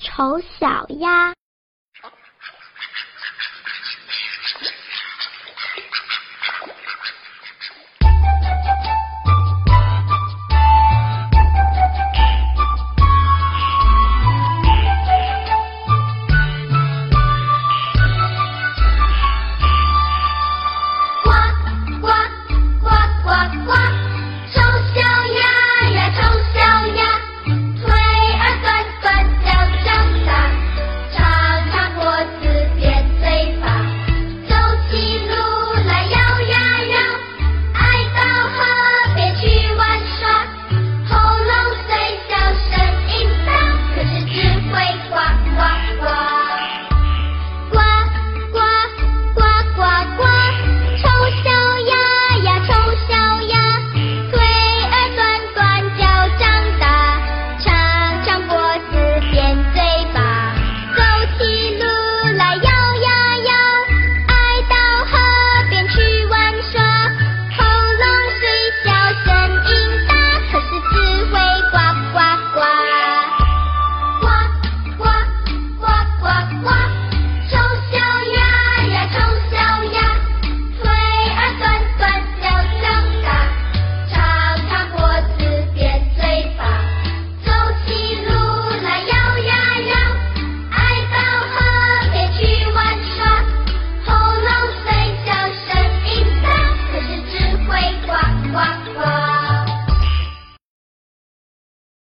丑小鸭。